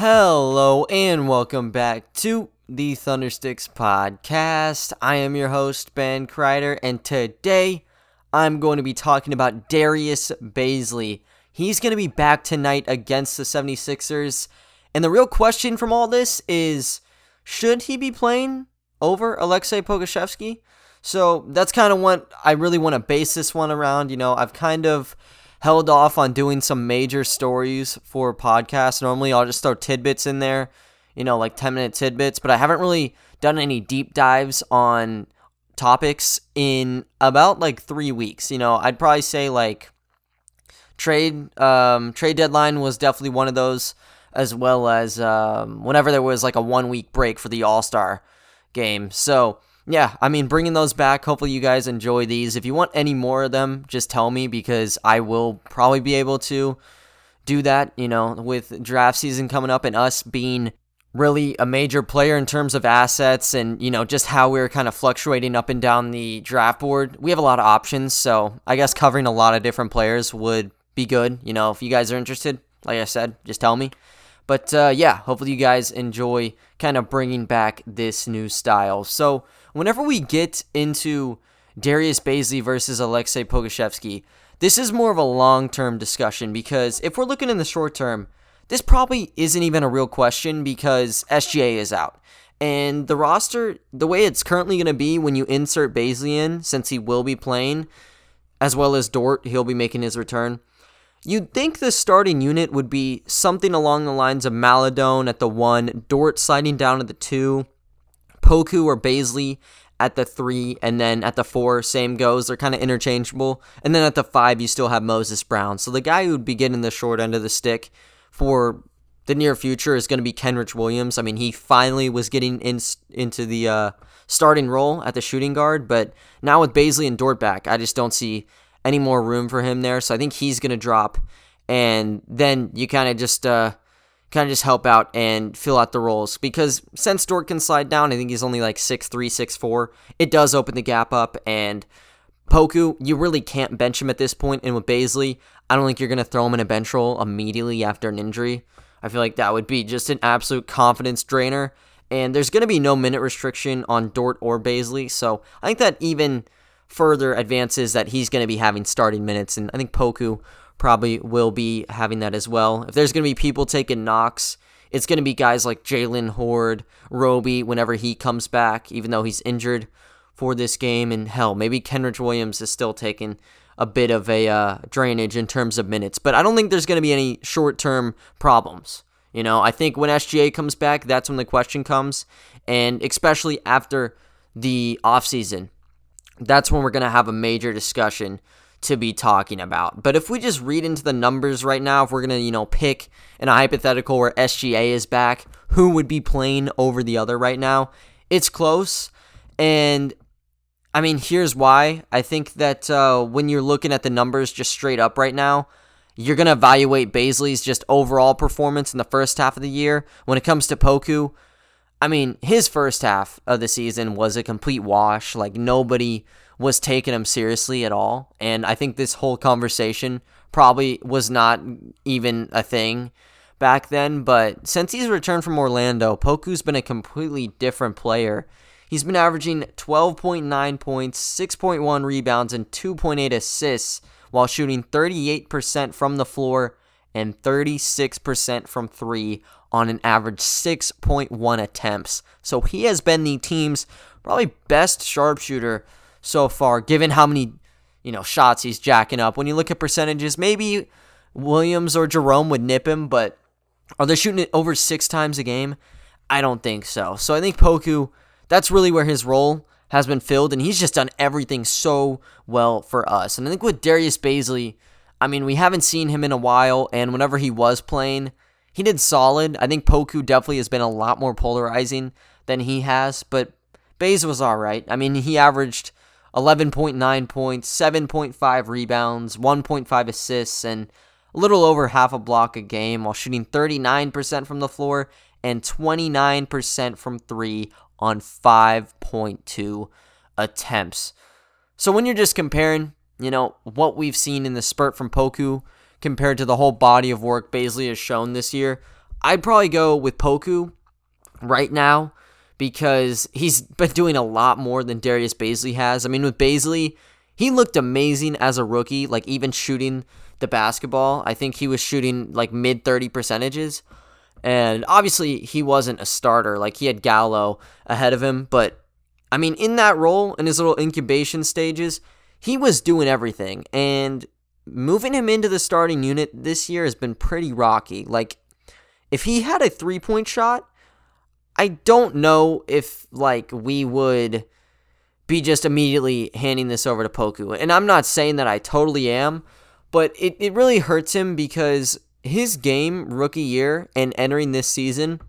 Hello and welcome back to the Thundersticks podcast. I am your host, Ben Kreider, and today I'm going to be talking about Darius Bazley. He's going to be back tonight against the 76ers. And the real question from all this is should he be playing over Alexei Pokusevski? So that's kind of what I really want to base this one around. You know, I've kind of held off on doing some major stories for podcasts. Normally, I'll just throw tidbits in there, you know, like 10 minute tidbits, but I haven't really done any deep dives on topics in about like three weeks. You know, I'd probably say like trade um, trade deadline was definitely one of those, as well as um, whenever there was like a one week break for the All Star game. So yeah, I mean, bringing those back. Hopefully, you guys enjoy these. If you want any more of them, just tell me because I will probably be able to do that. You know, with draft season coming up and us being really a major player in terms of assets and you know just how we're kind of fluctuating up and down the draft board we have a lot of options so i guess covering a lot of different players would be good you know if you guys are interested like i said just tell me but uh, yeah hopefully you guys enjoy kind of bringing back this new style so whenever we get into Darius Bazley versus Alexei Pokusevski, this is more of a long term discussion because if we're looking in the short term, this probably isn't even a real question because SGA is out. And the roster, the way it's currently going to be when you insert Bazley in, since he will be playing, as well as Dort, he'll be making his return. You'd think the starting unit would be something along the lines of Maledon at the one, Dort sliding down to the two, Poku or Bazley at the three, and then at the four, same goes. They're kind of interchangeable. And then at the five, you still have Moses Brown. So the guy who would be getting the short end of the stick for the near future is going to be Kenrich Williams. I mean, he finally was getting in, into the uh, starting role at the shooting guard, but now with Bazley and Dort back, I just don't see any more room for him there. So I think he's going to drop, and then you kind of just. Uh, kind of just help out and fill out the roles because since Dort can slide down, I think he's only like six three, six four. It does open the gap up, and Poku, you really can't bench him at this point. And with Bazley, I don't think you're gonna throw him in a bench role immediately after an injury. I feel like that would be just an absolute confidence drainer. And there's gonna be no minute restriction on Dort or Bazley, so I think that even further advances that he's gonna be having starting minutes. And I think Poku probably will be having that as well. If there's going to be people taking knocks, it's going to be guys like Jalen Hoard, Roby, whenever he comes back, even though he's injured for this game. And hell, maybe Kenrich Williams is still taking a bit of a uh, drainage in terms of minutes. But I don't think there's going to be any short term problems. You know, I think when SGA comes back, that's when the question comes. And especially after the offseason, that's when we're going to have a major discussion to be talking about. But if we just read into the numbers right now, if we're going to, you know, pick in a hypothetical where SGA is back, who would be playing over the other right now? It's close. And I mean, here's why. I think that uh, when you're looking at the numbers just straight up right now, you're going to evaluate Bazley's just overall performance in the first half of the year. When it comes to Poku, I mean, his first half of the season was a complete wash. Like, nobody was taking him seriously at all. And I think this whole conversation probably was not even a thing back then. But since he's returned from Orlando, Poku's been a completely different player. He's been averaging 12.9 points, 6.1 rebounds, and 2.8 assists while shooting 38% from the floor and 36% from three on an average 6.1 attempts. So he has been the team's probably best sharpshooter so far, given how many you know shots he's jacking up. When you look at percentages, maybe Williams or Jerome would nip him, but are they shooting it over six times a game? I don't think so. So I think Poku, that's really where his role has been filled, and he's just done everything so well for us. And I think with Darius Bazley, I mean, we haven't seen him in a while, and whenever he was playing, he did solid. I think Poku definitely has been a lot more polarizing than he has, but Baze was all right. I mean, he averaged 11.9 points, 7.5 rebounds, 1.5 assists, and a little over half a block a game while shooting 39% from the floor and 29% from three on 5.2 attempts. So when you're just comparing, you know, what we've seen in the spurt from Poku compared to the whole body of work Bazley has shown this year, I'd probably go with Poku right now because he's been doing a lot more than Darius Bazley has. I mean, with Bazley, he looked amazing as a rookie, like even shooting the basketball. I think he was shooting like mid 30 percentages. And obviously, he wasn't a starter. Like, he had Gallo ahead of him. But, I mean, in that role, in his little incubation stages, he was doing everything. And moving him into the starting unit this year has been pretty rocky. Like, if he had a three point shot, I don't know if, like, we would be just immediately handing this over to Poku. And I'm not saying that I totally am, but it, it really hurts him because his game rookie year and entering this season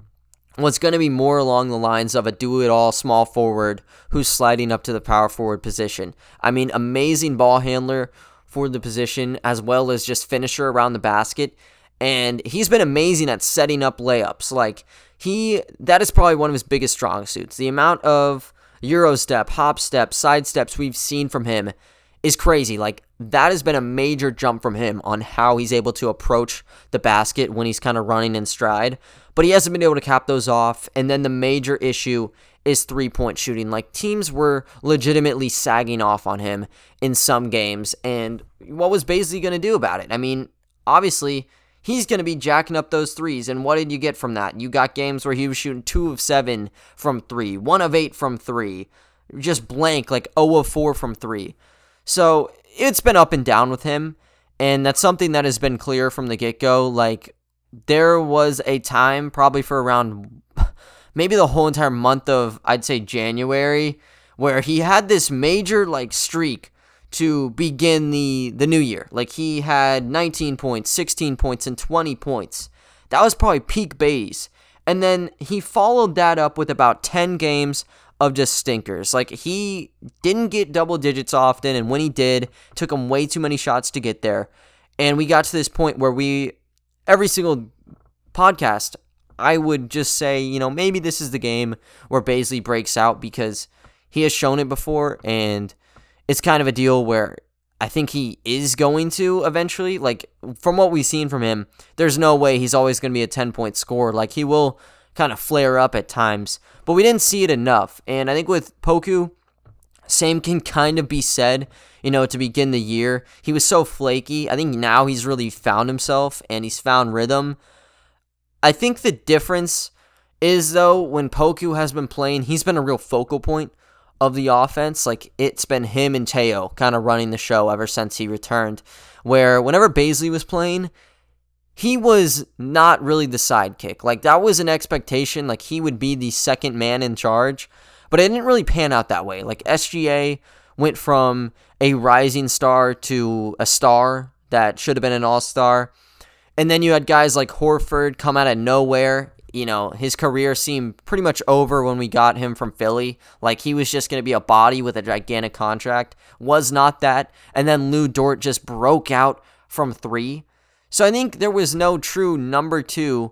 was going to be more along the lines of a do it all small forward who's sliding up to the power forward position. I mean, amazing ball handler for the position as well as just finisher around the basket. And he's been amazing at setting up layups. Like, he, that is probably one of his biggest strong suits. The amount of Euro step, hop step, side steps we've seen from him is crazy. Like that has been a major jump from him on how he's able to approach the basket when he's kind of running in stride. But he hasn't been able to cap those off. And then the major issue is three point shooting. Like teams were legitimately sagging off on him in some games. And what was Bazley going to do about it? I mean, obviously, he's going to be jacking up those threes. And what did you get from that? You got games where he was shooting two of seven from three, one of eight from three, just blank, like 0 of four from three. So it's been up and down with him. And that's something that has been clear from the get go. Like, there was a time, probably for around maybe the whole entire month of, I'd say, January, where he had this major, like, streak to begin the, the new year. Like, he had 19 points, 16 points, and 20 points. That was probably peak Bays. And then he followed that up with about 10 games of just stinkers. Like he didn't get double digits often, and when he did, took him way too many shots to get there. And we got to this point where we, every single podcast, I would just say, you know, maybe this is the game where Bazley breaks out because he has shown it before, and it's kind of a deal where I think he is going to eventually. Like, from what we've seen from him, there's no way he's always going to be a 10 point scorer. Like, he will kind of flare up at times, but we didn't see it enough. And I think with Poku, same can kind of be said, you know, to begin the year. He was so flaky. I think now he's really found himself and he's found rhythm. I think the difference is, though, when Poku has been playing, he's been a real focal point of the offense. Like, it's been him and Theo kind of running the show ever since he returned. Where whenever Bazley was playing, he was not really the sidekick. Like that was an expectation like he would be the second man in charge, but it didn't really pan out that way. Like SGA went from a rising star to a star that should have been an all-star. And then you had guys like Horford come out of nowhere. You know, his career seemed pretty much over when we got him from Philly. Like he was just going to be a body with a gigantic contract. Was not that. And then Lou Dort just broke out from 3 so I think there was no true number two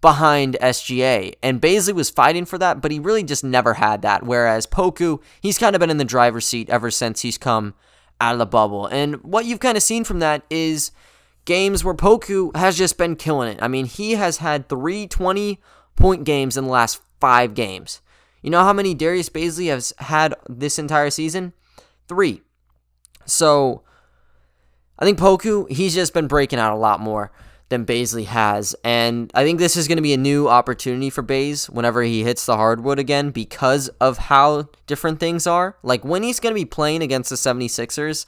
behind SGA. And Bazley was fighting for that, but he really just never had that. Whereas Poku, he's kind of been in the driver's seat ever since he's come out of the bubble. And what you've kind of seen from that is games where Poku has just been killing it. I mean, he has had three 20 point games in the last five games. You know how many Darius Bazley has had this entire season? Three. So I think Poku, he's just been breaking out a lot more than Bazley has. And I think this is going to be a new opportunity for Bays whenever he hits the hardwood again because of how different things are. Like when he's going to be playing against the 76ers,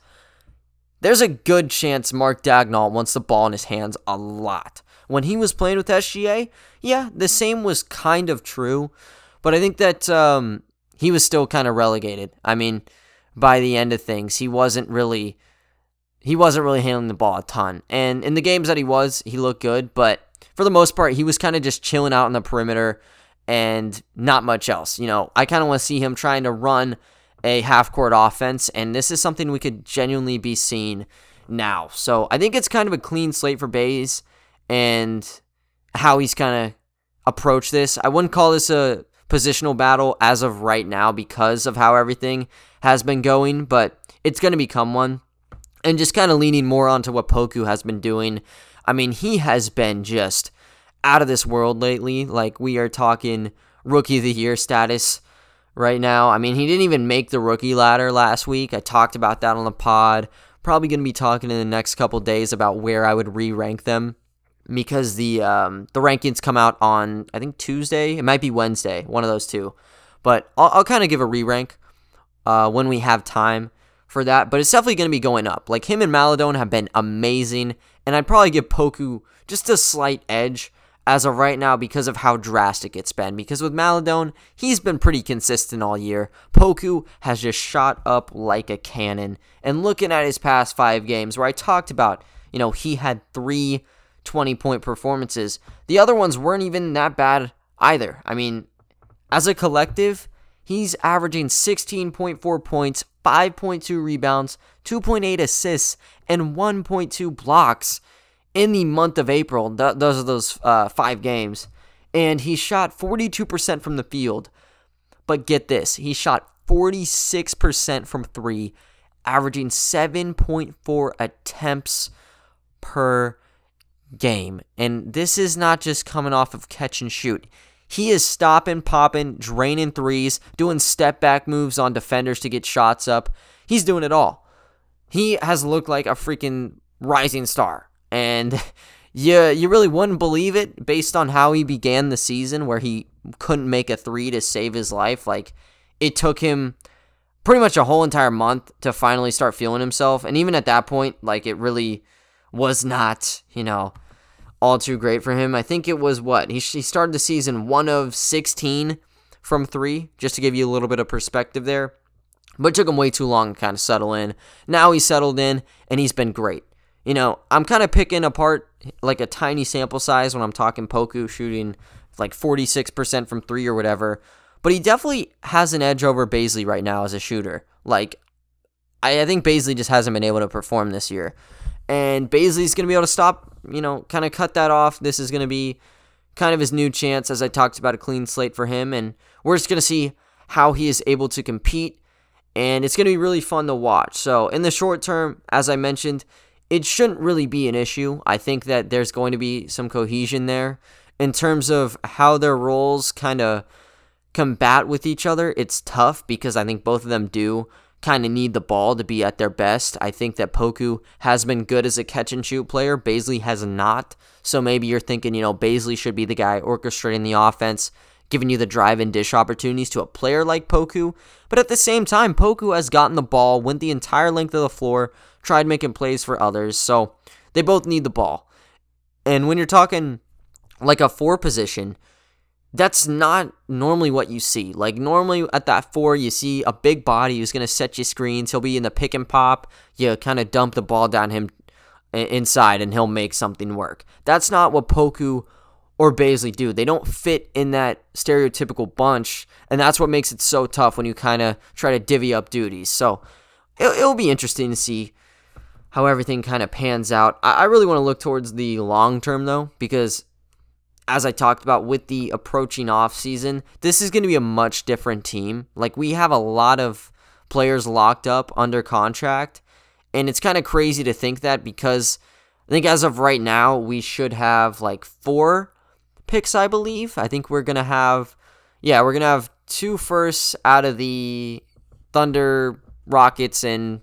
there's a good chance Mark Daigneault wants the ball in his hands a lot. When he was playing with SGA, yeah, the same was kind of true. But I think that um, he was still kind of relegated. I mean, by the end of things, he wasn't really he wasn't really handling the ball a ton. And in the games that he was, he looked good, but for the most part, he was kind of just chilling out on the perimeter and not much else. You know, I kind of want to see him trying to run a half court offense, and this is something we could genuinely be seeing now. So I think it's kind of a clean slate for Bays and how he's kind of approached this. I wouldn't call this a positional battle as of right now because of how everything has been going, but it's going to become one and just kind of leaning more onto what Poku has been doing. I mean, he has been just out of this world lately. Like we are talking rookie of the year status right now. I mean, he didn't even make the rookie ladder last week. I talked about that on the pod. Probably going to be talking in the next couple days about where I would re-rank them because the um, the rankings come out on I think Tuesday. It might be Wednesday, one of those two. But I'll, I'll kind of give a re-rank uh, when we have time for that. But it's definitely going to be going up. Like him and Maledon have been amazing, and I'd probably give Poku just a slight edge as of right now because of how drastic it's been. Because with Maledon, he's been pretty consistent all year. Poku has just shot up like a cannon. And looking at his past five games, where I talked about, you know, he had three 20 point performances, the other ones weren't even that bad either. I mean, as a collective, he's averaging 16.4 points, 5.2 rebounds, 2.8 assists, and 1.2 blocks in the month of April. Th- those are those uh, five games. And he shot 42% from the field. But get this, he shot 46% from three, averaging 7.4 attempts per game. And this is not just coming off of catch and shoot. He is stopping, popping, draining threes, doing step back moves on defenders to get shots up. He's doing it all. He has looked like a freaking rising star. And you, you really wouldn't believe it based on how he began the season, where he couldn't make a three to save his life. Like, it took him pretty much a whole entire month to finally start feeling himself. And even at that point, like, it really was not, you know, all too great for him. I think it was what? He, he started the season one of 16 from three, just to give you a little bit of perspective there. But it took him way too long to kind of settle in. Now he's settled in, and he's been great. You know, I'm kind of picking apart like a tiny sample size when I'm talking Poku shooting like 46% from three or whatever. But he definitely has an edge over Bazley right now as a shooter. Like, I, I think Bazley just hasn't been able to perform this year. And Bazley's going to be able to stop you know, kind of cut that off. This is going to be kind of his new chance, as I talked about, a clean slate for him. And we're just going to see how he is able to compete. And it's going to be really fun to watch. So, in the short term, as I mentioned, it shouldn't really be an issue. I think that there's going to be some cohesion there in terms of how their roles kind of combat with each other. It's tough because I think both of them do kind of need the ball to be at their best. I think that Poku has been good as a catch and shoot player. Bazley has not. So maybe you're thinking, you know, Bazley should be the guy orchestrating the offense, giving you the drive and dish opportunities to a player like Poku. But at the same time, Poku has gotten the ball, went the entire length of the floor, tried making plays for others. So they both need the ball. And when you're talking like a four position, that's not normally what you see. Like normally at that four, you see a big body who's gonna set you screens. He'll be in the pick and pop. You kind of dump the ball down him inside, and he'll make something work. That's not what Poku or Bazley do. They don't fit in that stereotypical bunch, and that's what makes it so tough when you kind of try to divvy up duties. So it'll, it'll be interesting to see how everything kind of pans out. I, I really want to look towards the long term though, because as I talked about with the approaching off season, this is going to be a much different team. Like we have a lot of players locked up under contract, and it's kind of crazy to think that because I think as of right now we should have like four picks, I believe. I think we're going to have yeah, we're going to have two firsts out of the Thunder, Rockets and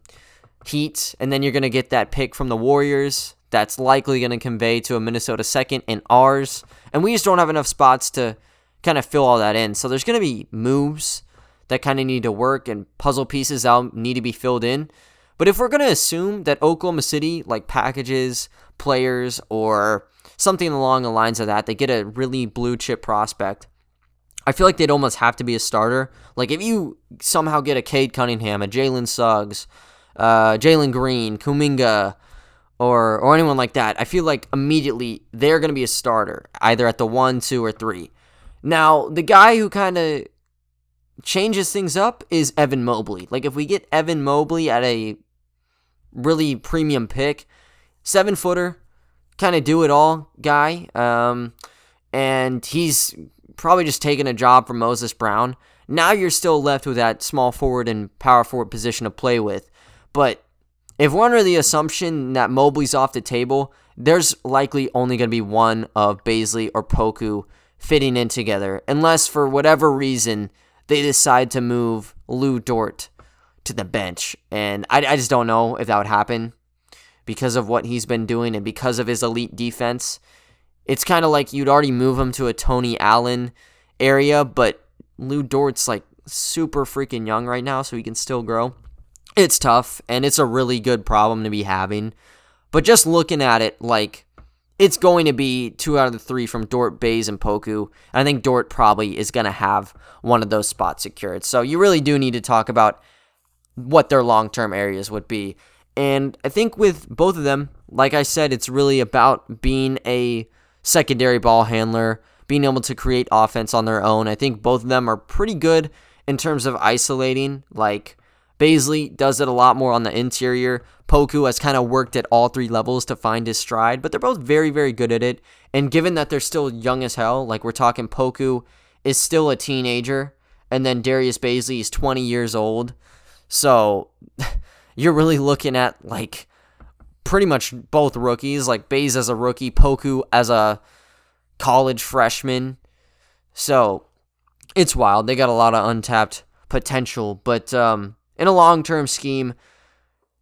Heat, and then you're going to get that pick from the Warriors that's likely going to convey to a Minnesota second and ours. And we just don't have enough spots to kind of fill all that in. So there's going to be moves that kind of need to work and puzzle pieces that need to be filled in. But if we're going to assume that Oklahoma City, like packages, players, or something along the lines of that, they get a really blue chip prospect, I feel like they'd almost have to be a starter. Like if you somehow get a Cade Cunningham, a Jalen Suggs, uh, Jalen Green, Kuminga, or or anyone like that, I feel like immediately they're going to be a starter either at the 1, 2 or 3. Now, the guy who kind of changes things up is Evan Mobley. Like if we get Evan Mobley at a really premium pick, 7 footer, kind of do it all guy. Um, and he's probably just taking a job from Moses Brown. Now you're still left with that small forward and power forward position to play with. But if we're under the assumption that Mobley's off the table, there's likely only going to be one of Bazley or Poku fitting in together, unless for whatever reason they decide to move Lu Dort to the bench. And I, I just don't know if that would happen because of what he's been doing and because of his elite defense. It's kind of like you'd already move him to a Tony Allen area, but Lou Dort's like super freaking young right now, so he can still grow. It's tough, and it's a really good problem to be having. But just looking at it, like, it's going to be two out of the three from Dort, Bays, and Poku. And I think Dort probably is going to have one of those spots secured. So you really do need to talk about what their long term areas would be. And I think with both of them, like I said, it's really about being a secondary ball handler, being able to create offense on their own. I think both of them are pretty good in terms of isolating. Like Bazley does it a lot more on the interior. Poku has kind of worked at all three levels to find his stride, but they're both very, very good at it. And given that they're still young as hell, like we're talking Poku is still a teenager, and then Darius Bazley is 20 years old. So you're really looking at like pretty much both rookies, like Bays as a rookie, Poku as a college freshman. So it's wild. They got a lot of untapped potential, but um, in a long term scheme,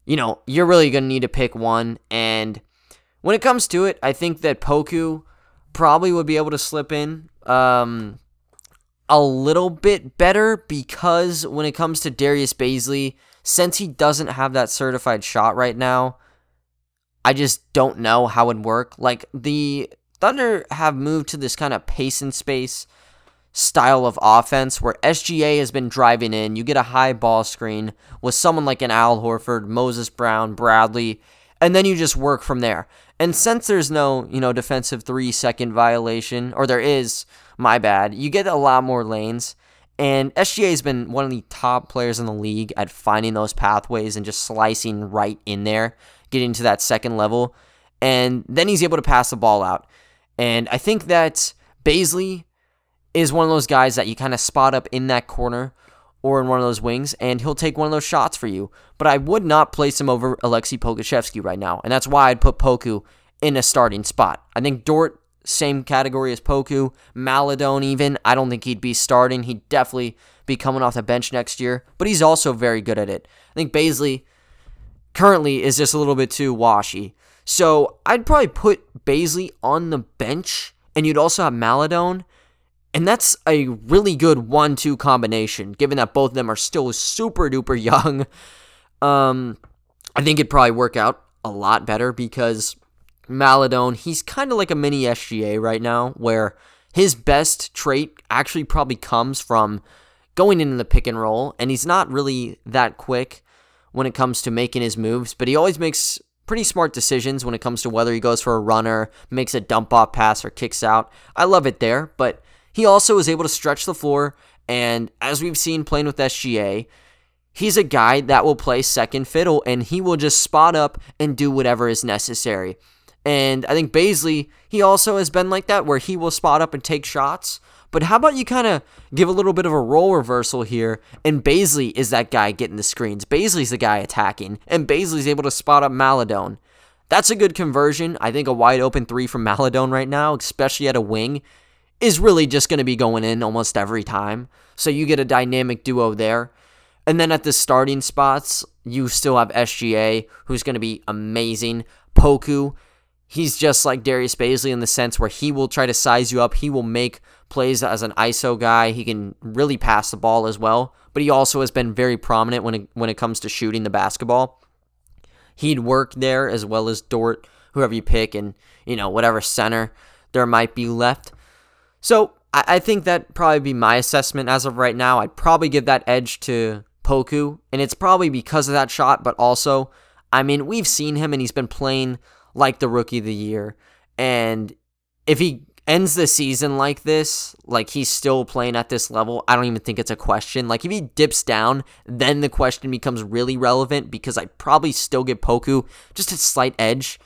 you know, you're really going to need to pick one. And when it comes to it, I think that Poku probably would be able to slip in. Um, a little bit better because when it comes to Darius Bazley, since he doesn't have that certified shot right now, I just don't know how it would work. Like the Thunder have moved to this kind of pace and space style of offense where SGA has been driving in. You get a high ball screen with someone like an Al Horford, Moses Brown, Bradley, and then you just work from there. And since there's no, you know, defensive three second violation, or there is, my bad, you get a lot more lanes. And SGA has been one of the top players in the league at finding those pathways and just slicing right in there, getting to that second level. And then he's able to pass the ball out. And I think that Bazley is one of those guys that you kind of spot up in that corner or in one of those wings, and he'll take one of those shots for you. But I would not place him over Alexei Pokusevski right now, and that's why I'd put Poku in a starting spot. I think Dort, same category as Poku. Maledon, even, I don't think he'd be starting. He'd definitely be coming off the bench next year, but he's also very good at it. I think Bazley currently is just a little bit too washy. So I'd probably put Bazley on the bench, and you'd also have Maledon and that's a really good one two combination, given that both of them are still super duper young. Um, I think it'd probably work out a lot better because Maledon, he's kind of like a mini SGA right now, where his best trait actually probably comes from going into the pick and roll, and he's not really that quick when it comes to making his moves, but he always makes pretty smart decisions when it comes to whether he goes for a runner, makes a dump off pass, or kicks out. I love it there, but he also is able to stretch the floor, and as we've seen playing with SGA, he's a guy that will play second fiddle and he will just spot up and do whatever is necessary. And I think Bazley, he also has been like that where he will spot up and take shots. But how about you kind of give a little bit of a role reversal here? And Bazley is that guy getting the screens. Bazley's the guy attacking. And Bazley's able to spot up Maledon. That's a good conversion. I think a wide open three from Maledon right now, especially at a wing, is really just going to be going in almost every time. So you get a dynamic duo there. And then at the starting spots, you still have SGA, who's going to be amazing. Poku, he's just like Darius Bazley in the sense where he will try to size you up. He will make plays as an ISO guy. He can really pass the ball as well. But he also has been very prominent when it, when it comes to shooting the basketball. He'd work there as well as Dort, whoever you pick, and you know whatever center there might be left. So I, I think that probably be my assessment as of right now. I'd probably give that edge to Poku, and it's probably because of that shot, but also, I mean, we've seen him and he's been playing like the rookie of the year. And if he ends the season like this, like he's still playing at this level, I don't even think it's a question. Like if he dips down, then the question becomes really relevant because I'd probably still get Poku just a slight edge,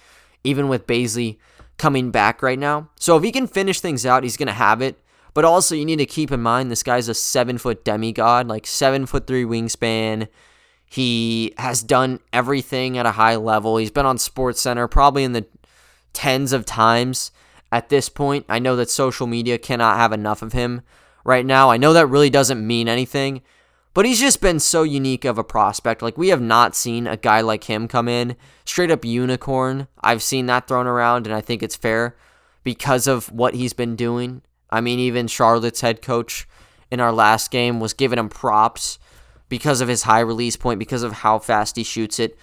even with Bazley coming back right now. So if he can finish things out, he's to have it. But also, you need to keep in mind this guy's a seven foot demigod, like seven foot three wingspan. He has done everything at a high level. He's been on Sports Center, probably in the tens of times at this point. I know that social media cannot have enough of him right now. I know that really doesn't mean anything, but he's just been so unique of a prospect. Like, we have not seen a guy like him come in, straight up unicorn. I've seen that thrown around, and I think it's fair because of what he's been doing. I mean, even Charlotte's head coach in our last game was giving him props because of his high release point, because of how fast he shoots it.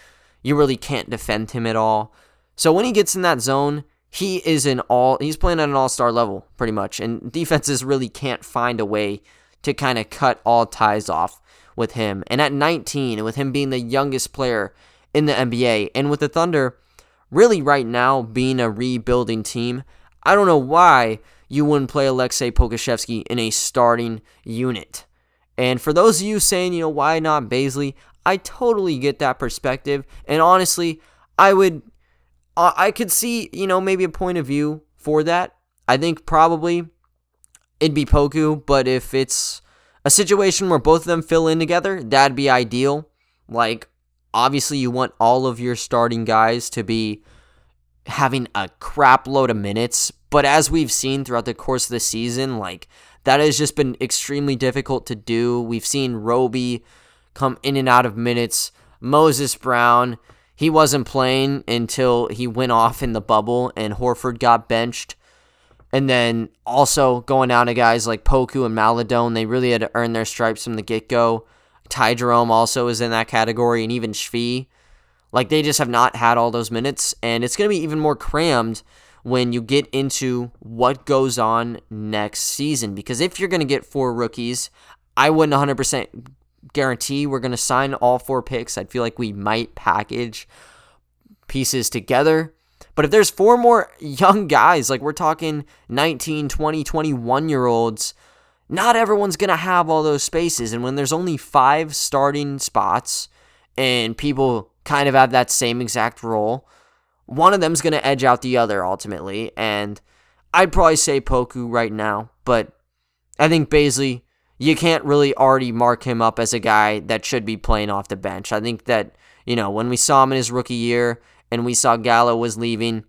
You really can't defend him at all. So when he gets in that zone, he is an all he's playing at an all-star level pretty much and defenses really can't find a way to kind of cut all ties off with him. And at 19, with him being the youngest player in the NBA and with the Thunder really right now being a rebuilding team, I don't know why you wouldn't play Aleksej Pokusevski in a starting unit. And for those of you saying, you know, why not Bazley? I totally get that perspective. And honestly, I would, I could see, you know, maybe a point of view for that. I think probably it'd be Poku, but if it's a situation where both of them fill in together, that'd be ideal. Like, obviously, you want all of your starting guys to be having a crap load of minutes, but as we've seen throughout the course of the season, like, that has just been extremely difficult to do. We've seen Roby come in and out of minutes. Moses Brown, he wasn't playing until he went off in the bubble and Horford got benched. And then also going down to guys like Poku and Maledon, they really had to earn their stripes from the get go. Ty Jerome also is in that category, and even Svi. Like they just have not had all those minutes, and it's going to be even more crammed when you get into what goes on next season. Because if you're going to get four rookies, I wouldn't 100% guarantee we're going to sign all four picks. I feel like we might package pieces together. But if there's four more young guys, like we're talking 19, 20, 21 year olds, not everyone's going to have all those spaces. And when there's only five starting spots and people kind of have that same exact role, one of them's going to edge out the other ultimately. And I'd probably say Poku right now, but I think Bazley, you can't really already mark him up as a guy that should be playing off the bench. I think that, you know, when we saw him in his rookie year, and we saw Gallo was leaving.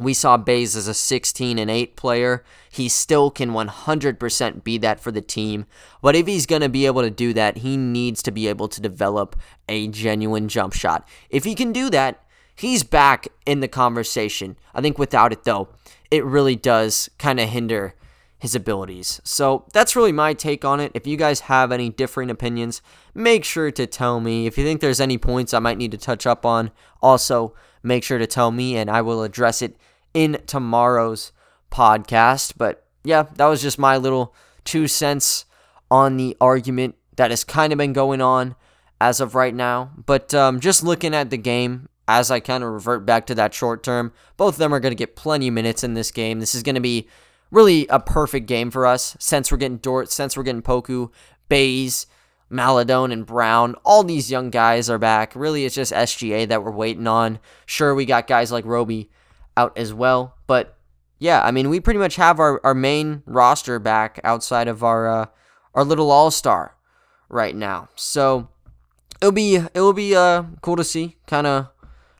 We saw Bays as a 16 and 8 player. He still can 100% be that for the team. But if he's going to be able to do that, he needs to be able to develop a genuine jump shot. If he can do that, he's back in the conversation. I think without it, though, it really does kind of hinder his abilities. So that's really my take on it. If you guys have any differing opinions, make sure to tell me. If you think there's any points I might need to touch up on, also make sure to tell me and I will address it in tomorrow's podcast. But yeah, that was just my little two cents on the argument that has kind of been going on as of right now. But um, just looking at the game, as I kind of revert back to that short term, both of them are going to get plenty of minutes in this game. This is going to be really a perfect game for us since we're getting Dort, since we're getting Poku, Bays, Maledon and Brown. All these young guys are back. Really, it's just SGA that we're waiting on. Sure, we got guys like Roby out as well. But yeah, I mean, we pretty much have our, our main roster back outside of our uh, our little all star right now. So it'll be it'll be uh cool to see kind of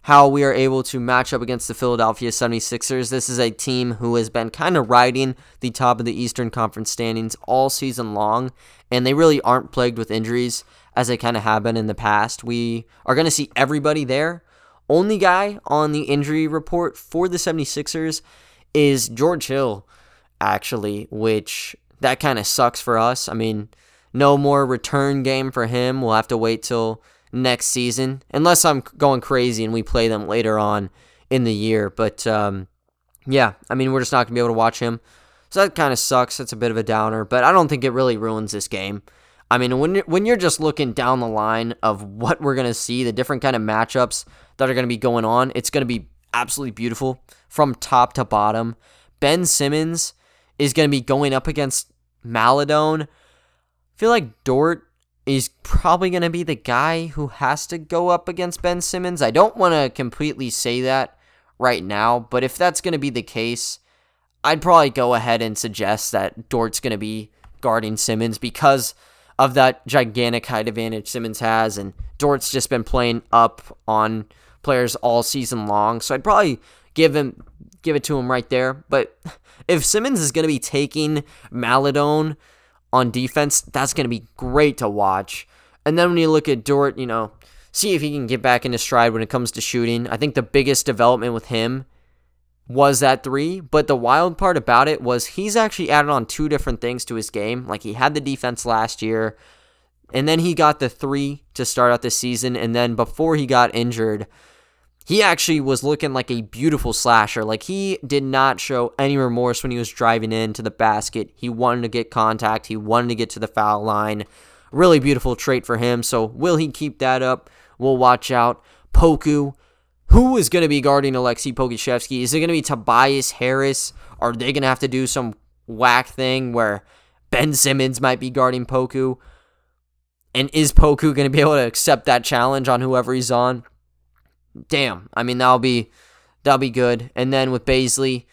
how we are able to match up against the Philadelphia 76ers. This is a team who has been kind of riding the top of the Eastern Conference standings all season long, and they really aren't plagued with injuries as they kind of have been in the past. We are going to see everybody there. Only guy on the injury report for the 76ers is George Hill, actually, which that kind of sucks for us. I mean, no more return game for him. We'll have to wait till next season, unless I'm going crazy and we play them later on in the year. But um, yeah, I mean, we're just not going to be able to watch him. So that kind of sucks. That's a bit of a downer, but I don't think it really ruins this game. I mean, when when you're just looking down the line of what we're going to see, the different kind of matchups that are going to be going on, it's going to be absolutely beautiful from top to bottom. Ben Simmons is going to be going up against Maledon. I feel like Dort is probably going to be the guy who has to go up against Ben Simmons. I don't want to completely say that right now, but if that's going to be the case, I'd probably go ahead and suggest that Dort's going to be guarding Simmons because of that gigantic height advantage Simmons has, and Dort's just been playing up on players all season long. So I'd probably give him give it to him right there. But if Simmons is going to be taking Maledon on defense, that's going to be great to watch. And then when you look at Dort, you know, see if he can get back into stride when it comes to shooting. I think the biggest development with him was that three. But the wild part about it was he's actually added on two different things to his game. Like he had the defense last year, and then he got the three to start out the season. And then before he got injured, he actually was looking like a beautiful slasher. Like he did not show any remorse when he was driving into the basket. He wanted to get contact, he wanted to get to the foul line. Really beautiful trait for him. So will he keep that up? We'll watch out. Poku. Who is going to be guarding Alexei Pokusevski? Is it going to be Tobias Harris? Are they going to have to do some whack thing where Ben Simmons might be guarding Poku? And is Poku going to be able to accept that challenge on whoever he's on? Damn. I mean, that'll be that'll be good. And then with Bazley,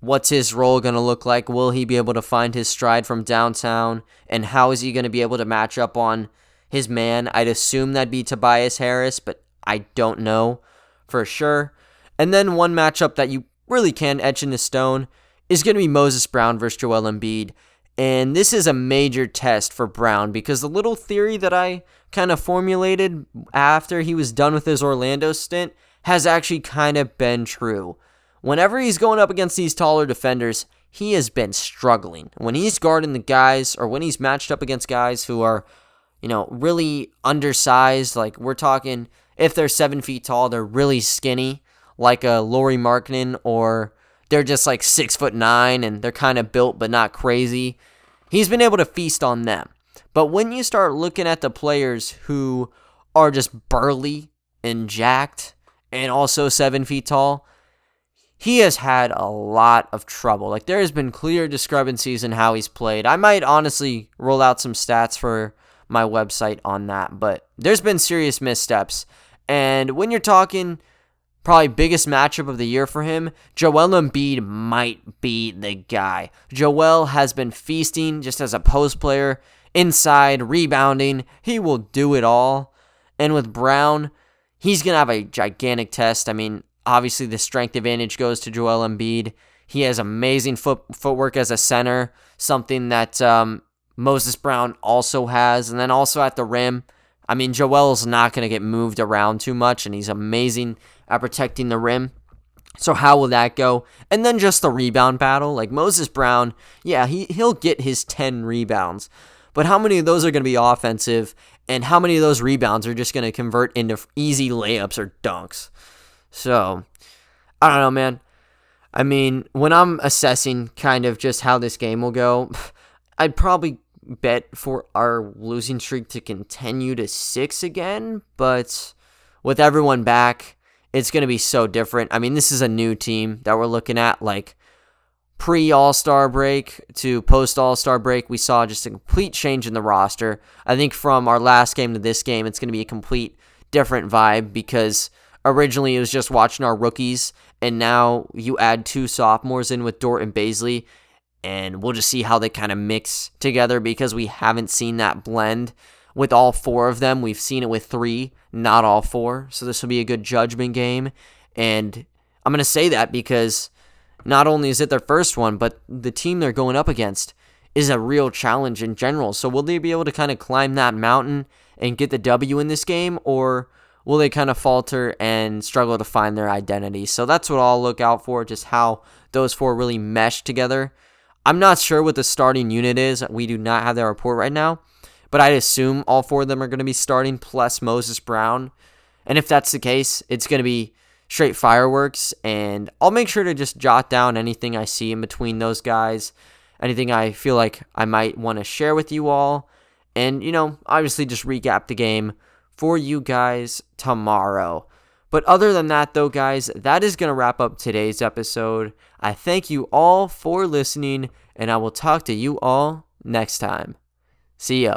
what's his role going to look like? Will he be able to find his stride from downtown? And how is he going to be able to match up on his man? I'd assume that'd be Tobias Harris, but I don't know for sure. And then one matchup that you really can't etch into stone is going to be Moses Brown versus Joel Embiid. And this is a major test for Brown because the little theory that I kind of formulated after he was done with his Orlando stint has actually kind of been true. Whenever he's going up against these taller defenders, he has been struggling. When he's guarding the guys or when he's matched up against guys who are, you know, really undersized, like we're talking if they're seven feet tall, they're really skinny, like a Lauri Markkanen or they're just like six foot nine and they're kind of built but not crazy. He's been able to feast on them. But when you start looking at the players who are just burly and jacked and also seven feet tall, he has had a lot of trouble. Like there has been clear discrepancies in how he's played. I might honestly roll out some stats for my website on that, but there's been serious missteps. And when you're talking probably biggest matchup of the year for him, Joel Embiid might be the guy. Joel has been feasting just as a post player, inside, rebounding. He will do it all. And with Brown, he's going to have a gigantic test. I mean, obviously the strength advantage goes to Joel Embiid. He has amazing foot footwork as a center, something that um, Moses Brown also has. And then also at the rim, I mean, Joel's not going to get moved around too much, and he's amazing at protecting the rim. So how will that go? And then just the rebound battle. Like Moses Brown, yeah, he, he'll get his 10 rebounds. But how many of those are going to be offensive? And how many of those rebounds are just going to convert into easy layups or dunks? So, I don't know, man. I mean, when I'm assessing kind of just how this game will go, I'd probably bet for our losing streak to continue to six again. But with everyone back, it's going to be so different. I mean, this is a new team that we're looking at. Like pre All Star break to post All Star break, we saw just a complete change in the roster. I think from our last game to this game, it's going to be a complete different vibe because originally it was just watching our rookies, and now you add two sophomores in with Dort and Bazley, and we'll just see how they kind of mix together because we haven't seen that blend with all four of them. We've seen it with three, not all four. So this will be a good judgment game. And I'm going to say that because not only is it their first one, but the team they're going up against is a real challenge in general. So will they be able to kind of climb that mountain and get the W in this game? Or will they kind of falter and struggle to find their identity? So that's what I'll look out for, just how those four really mesh together. I'm not sure what the starting unit is. We do not have that report right now but I'd assume all four of them are going to be starting plus Moses Brown. And if that's the case, it's going to be straight fireworks. And I'll make sure to just jot down anything I see in between those guys, anything I feel like I might want to share with you all. And, you know, obviously just recap the game for you guys tomorrow. But other than that, though, guys, that is going to wrap up today's episode. I thank you all for listening, and I will talk to you all next time. See ya.